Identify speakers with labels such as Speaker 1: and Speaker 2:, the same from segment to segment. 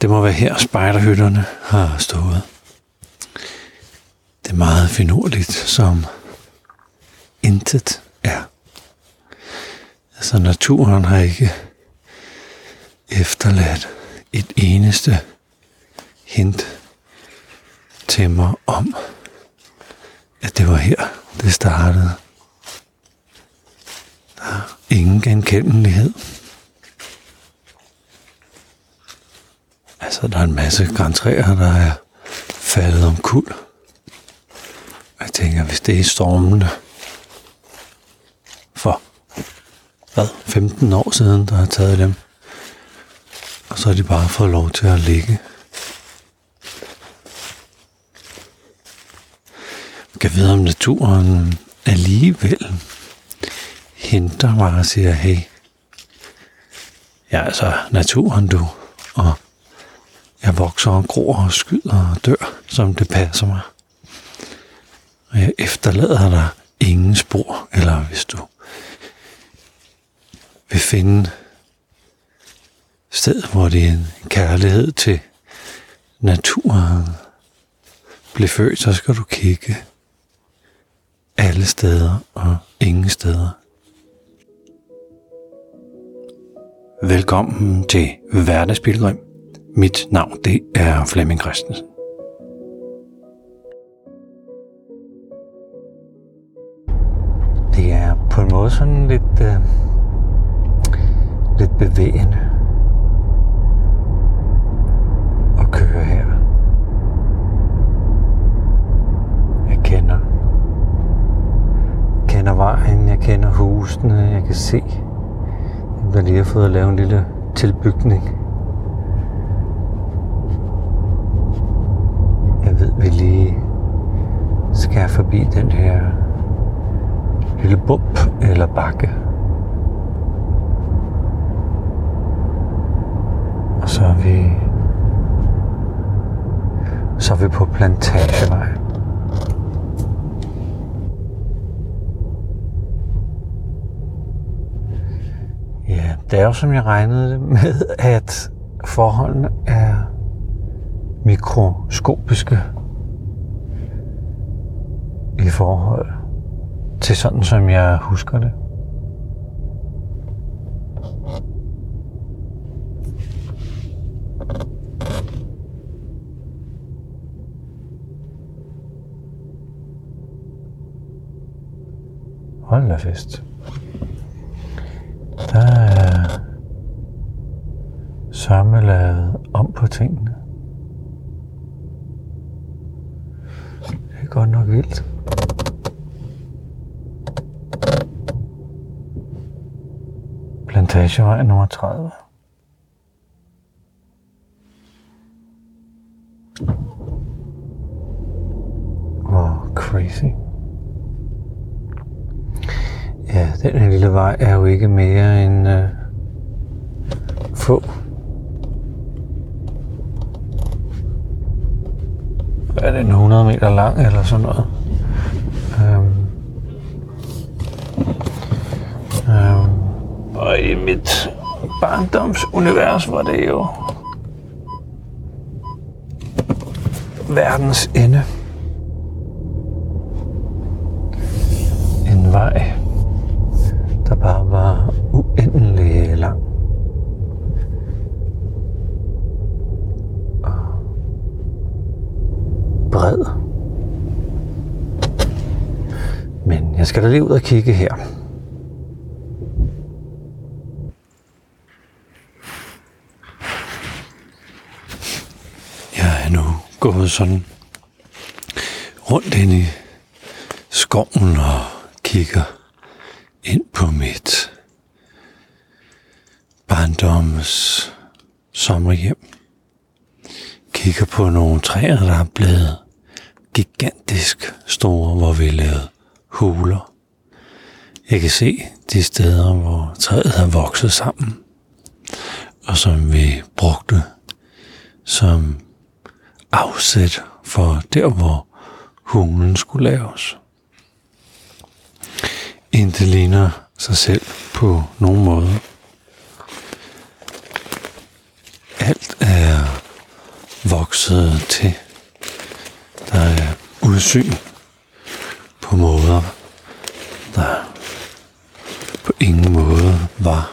Speaker 1: Det må være her, spejderhytterne har stået. Det er meget finurligt, som intet er. Altså naturen har ikke efterladt et eneste hint til mig om, at det var her, det startede. Der er ingen genkendelighed. Altså, der er en masse græntræer, der er faldet om kul. Jeg tænker, hvis det er stormende for, hvad, 15 år siden, der har taget dem, og så har de bare fået lov til at ligge. Jeg kan vide, om naturen alligevel henter mig og siger, hey, ja, altså naturen du, og jeg vokser og gror og skyder og dør, som det passer mig. Og jeg efterlader dig ingen spor, eller hvis du vil finde sted, hvor det er en kærlighed til naturen blev født, så skal du kigge alle steder og ingen steder. Velkommen til Hverdagspilgrim. Mit navn det er Flemming Christensen. Det er på en måde sådan lidt, øh, lidt bevægende at køre her. Jeg kender, kender vejen, jeg kender husene, jeg kan se der lige har fået lavet en lille tilbygning. Jeg ved, vi lige skal forbi den her lille bump eller bakke. Og så er vi så er vi på Plantagevej. Ja, det er jo som jeg regnede med, at forholdene er mikroskopiske forhold til sådan, som jeg husker det. Hold da fest. Der er sørme lavet om på tingene. Det er godt nok vildt. Plantagevej nummer 30. Hvor crazy. Ja, den her lille vej er jo ikke mere end øh, få. Er det, en 100 meter lang eller sådan noget? Øhm. Og i mit barndomsunivers var det jo verdens ende. En vej, der bare var uendelig lang. Og bred. Men jeg skal da lige ud og kigge her. Nu gået sådan rundt ind i skoven og kigger ind på mit barndoms sommerhjem. Kigger på nogle træer, der er blevet gigantisk store, hvor vi lavede huler. Jeg kan se de steder, hvor træet har vokset sammen, og som vi brugte som afsæt for der, hvor hulen skulle laves. Intet ligner sig selv på nogen måde. Alt er vokset til. Der er udsyn på måder, der på ingen måde var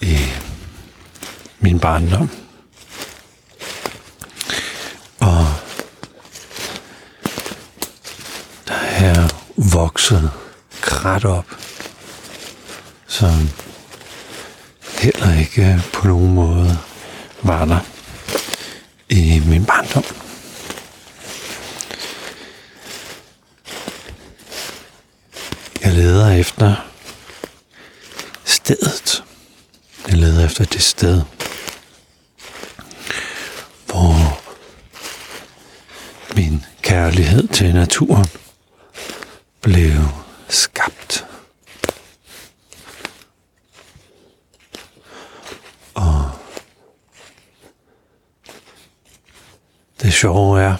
Speaker 1: i min barndom. Og der er vokset krat op, som heller ikke på nogen måde var der i min barndom. Jeg leder efter stedet. Jeg leder efter det sted, hvor min kærlighed til naturen blev skabt. Og det sjove er,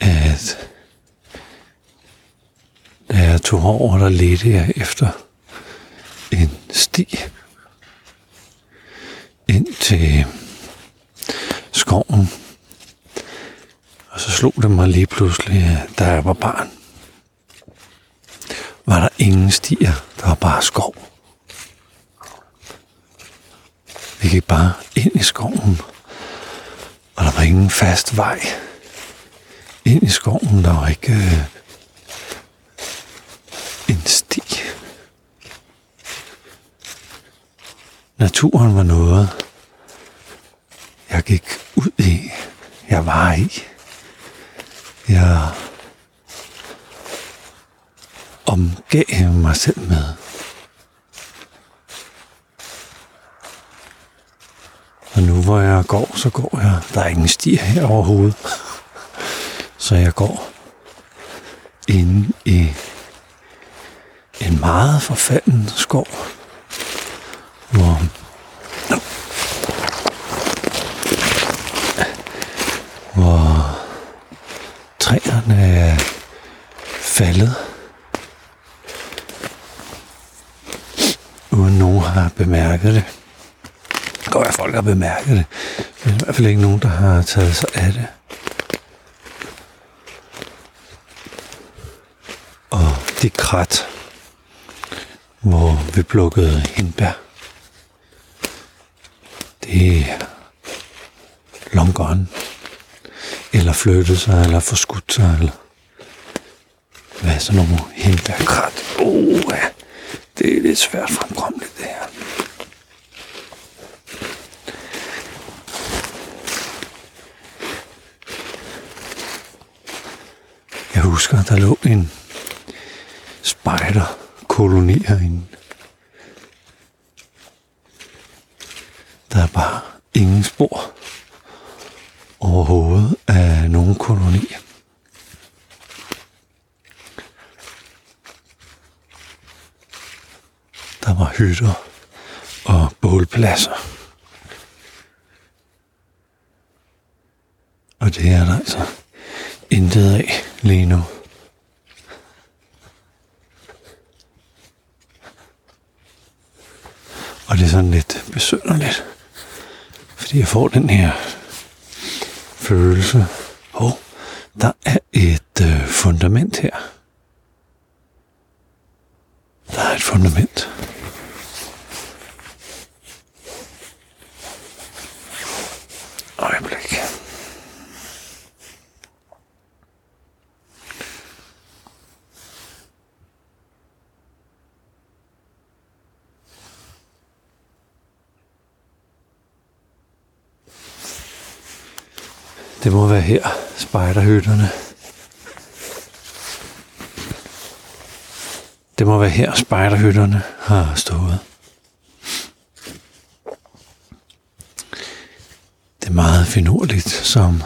Speaker 1: at da jeg tog over, der ledte jeg efter en sti ind til skoven. Og så slog det mig lige pludselig, da jeg var barn. Var der ingen stier, der var bare skov. Vi gik bare ind i skoven, og der var ingen fast vej ind i skoven. Der var ikke øh, en sti. Naturen var noget, jeg gik ud i. Jeg var i. Jeg omgav mig selv med. Og nu hvor jeg går, så går jeg. Der er ingen stier her overhovedet. Så jeg går ind i en meget forfalden skov, hvor hvor træerne er faldet, uden nogen har bemærket det. Det går at folk har bemærket det, men i hvert fald ikke nogen, der har taget sig af det. Og det krat, hvor vi plukkede hindbær, det er long gone. Eller flyttet sig, eller forskudt sig, eller hvad er sådan nogle hindbærkrat? Oh, ja. Det er lidt svært fremkommeligt, det her. Jeg husker, der lå en spejderkoloni herinde. Der er bare ingen spor overhovedet af nogen koloni. Der var hytter og bålpladser. Og det er der altså intet af lige nu. Og det er sådan lidt besynderligt. Fordi jeg får den her følelse. Og der er et øh, fundament her. Der er et fundament. Øjeblik. Må være her, spejderhytterne. Det må være her, spejderhytterne har stået. Det er meget finurligt, som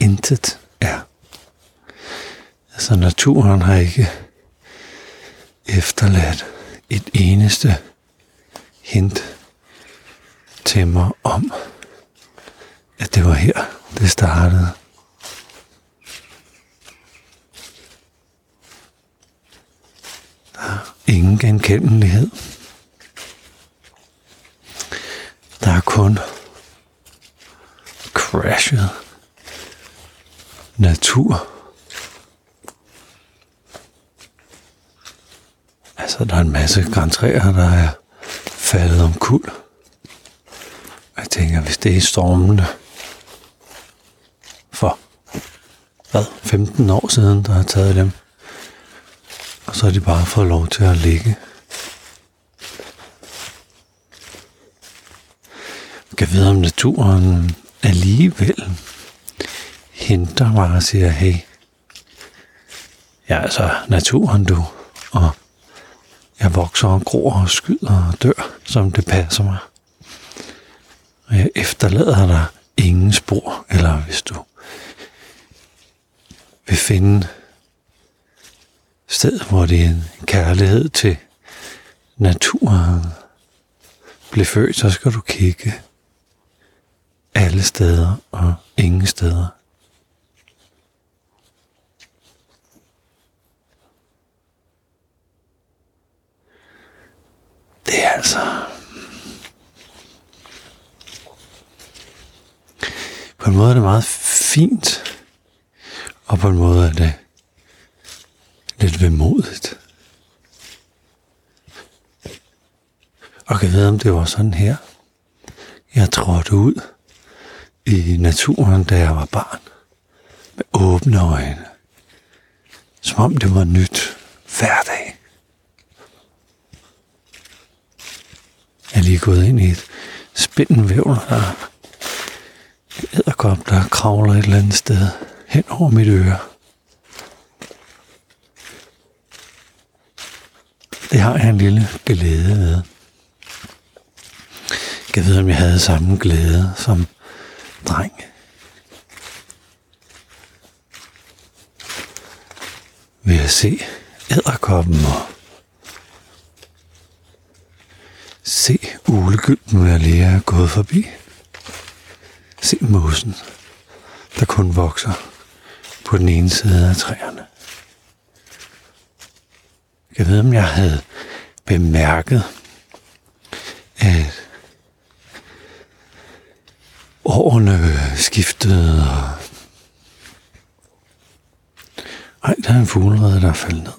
Speaker 1: intet er. Altså naturen har ikke efterladt et eneste hint til mig om, at det var her, det startede. Der er ingen genkendelighed. Der er kun crashet natur. Altså, der er en masse græntræer, der er faldet om kul. Jeg tænker, hvis det er stormende for, hvad, 15 år siden, der har taget dem, og så har de bare fået lov til at ligge. Jeg kan vide, om naturen alligevel henter mig og siger, hey, jeg er altså naturen du, og jeg vokser og gror og skyder og dør, som det passer mig. Og jeg efterlader dig ingen spor, eller hvis du vil finde sted, hvor det er en kærlighed til naturen blev født, så skal du kigge alle steder og ingen steder. Det er altså... På en måde er det meget fint, og på en måde er det lidt vemodigt. Og kan vide, om det var sådan her. Jeg trådte ud i naturen, da jeg var barn. Med åbne øjne. Som om det var nyt hver dag. Jeg er lige gået ind i et spindenvævl, der er æderkop, der kravler et eller andet sted hen over mit øre. Det har jeg en lille glæde ved. Jeg ved, om jeg havde samme glæde som dreng. Ved at se æderkoppen og se ulegylden, jeg lige er gået forbi. Se mosen, der kun vokser på den ene side af træerne. Jeg ved, om jeg havde bemærket, at årene skiftede, og ej, der er en fuglerede, der er faldet ned.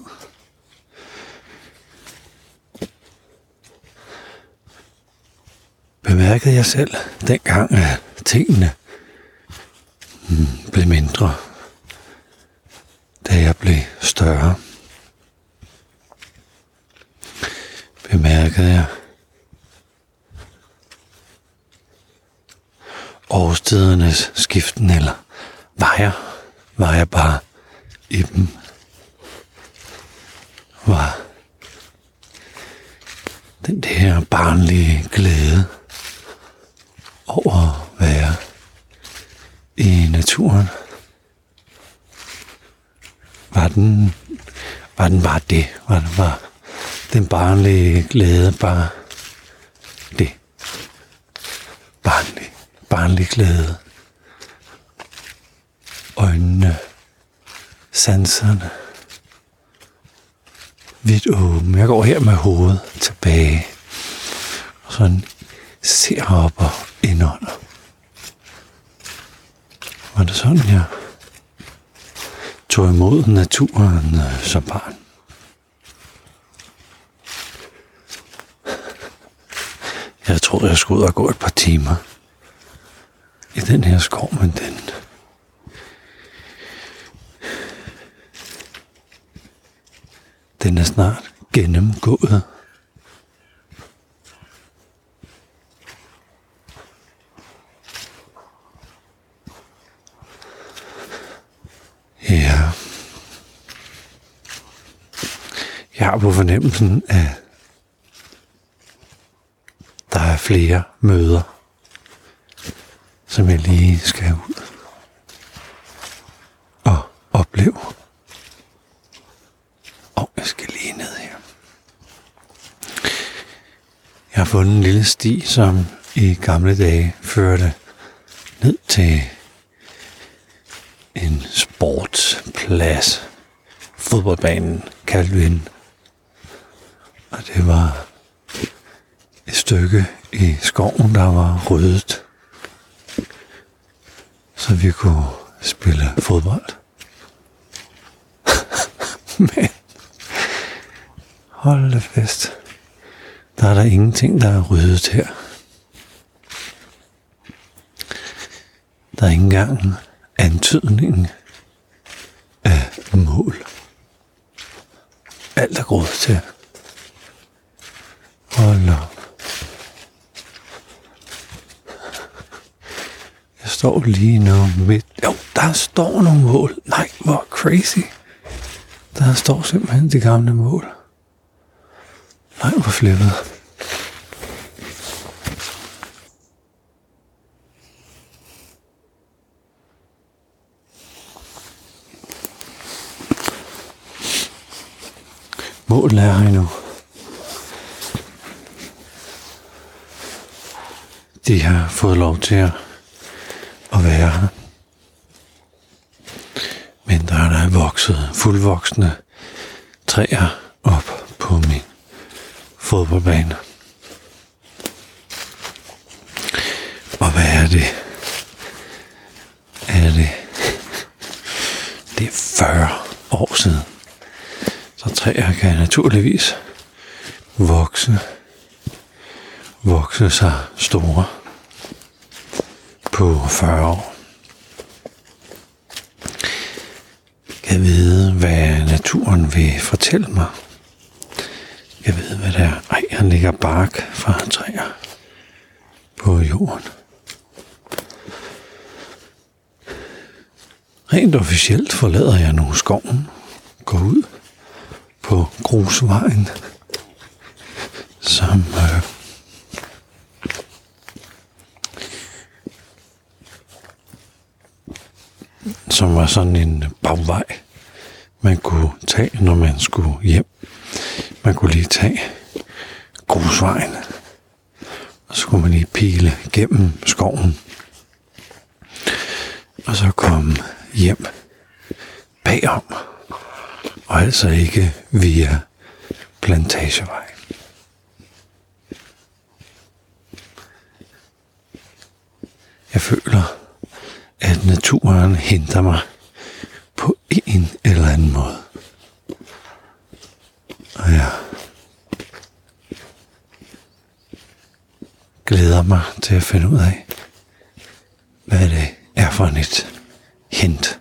Speaker 1: Bemærkede jeg selv dengang, at tingene hmm, blev mindre, da jeg blev større. Bemærkede jeg, årstidernes skiften, eller var jeg, var jeg bare i dem? Var den der barnlige glæde over at være i naturen? Var den, var den bare det? Var den bare den barnlige glæde bare det? Barnlig barnlig glæde. Øjnene, sanserne, vidt åben. Jeg går her med hovedet tilbage, og sådan ser op og indånder. Var det sådan, jeg tog imod naturen øh, som barn? Jeg troede, jeg skulle ud og gå et par timer i den her skov, men den den er snart gennemgået. Jeg har på fornemmelsen, at der er flere møder som jeg lige skal ud og opleve. Og jeg skal lige ned her. Jeg har fundet en lille sti, som i gamle dage førte ned til en sportsplads. Fodboldbanen kaldte vi hende. Og det var et stykke i skoven, der var ryddet så vi kunne spille fodbold. Men hold da fest. Der er der ingenting, der er ryddet her. Der er ikke engang antydningen af mål. Alt er gået til. Hold op. Jeg står lige nu midt. Jo, der står nogle mål. Nej, hvor crazy. Der står simpelthen de gamle mål. Nej, hvor flippet. Målet er her endnu. Har fået lov til at, at være her. Men der er der vokset fuldvoksne træer op på min fodboldbane. Og hvad er det? Er det? Det er 40 år siden. Så træer kan naturligvis vokse, vokse sig store på 40 år. Jeg ved, hvad naturen vil fortælle mig. Jeg ved, hvad der er. Ej, han ligger bark fra træer på jorden. Rent officielt forlader jeg nu skoven, går ud på grusvejen, som øh, som var sådan en bagvej, man kunne tage, når man skulle hjem. Man kunne lige tage grusvejen, og så kunne man lige pile gennem skoven, og så komme hjem bagom, og altså ikke via plantagevej. Jeg føler, naturen henter mig på en eller anden måde. Og jeg glæder mig til at finde ud af, hvad det er for et hint.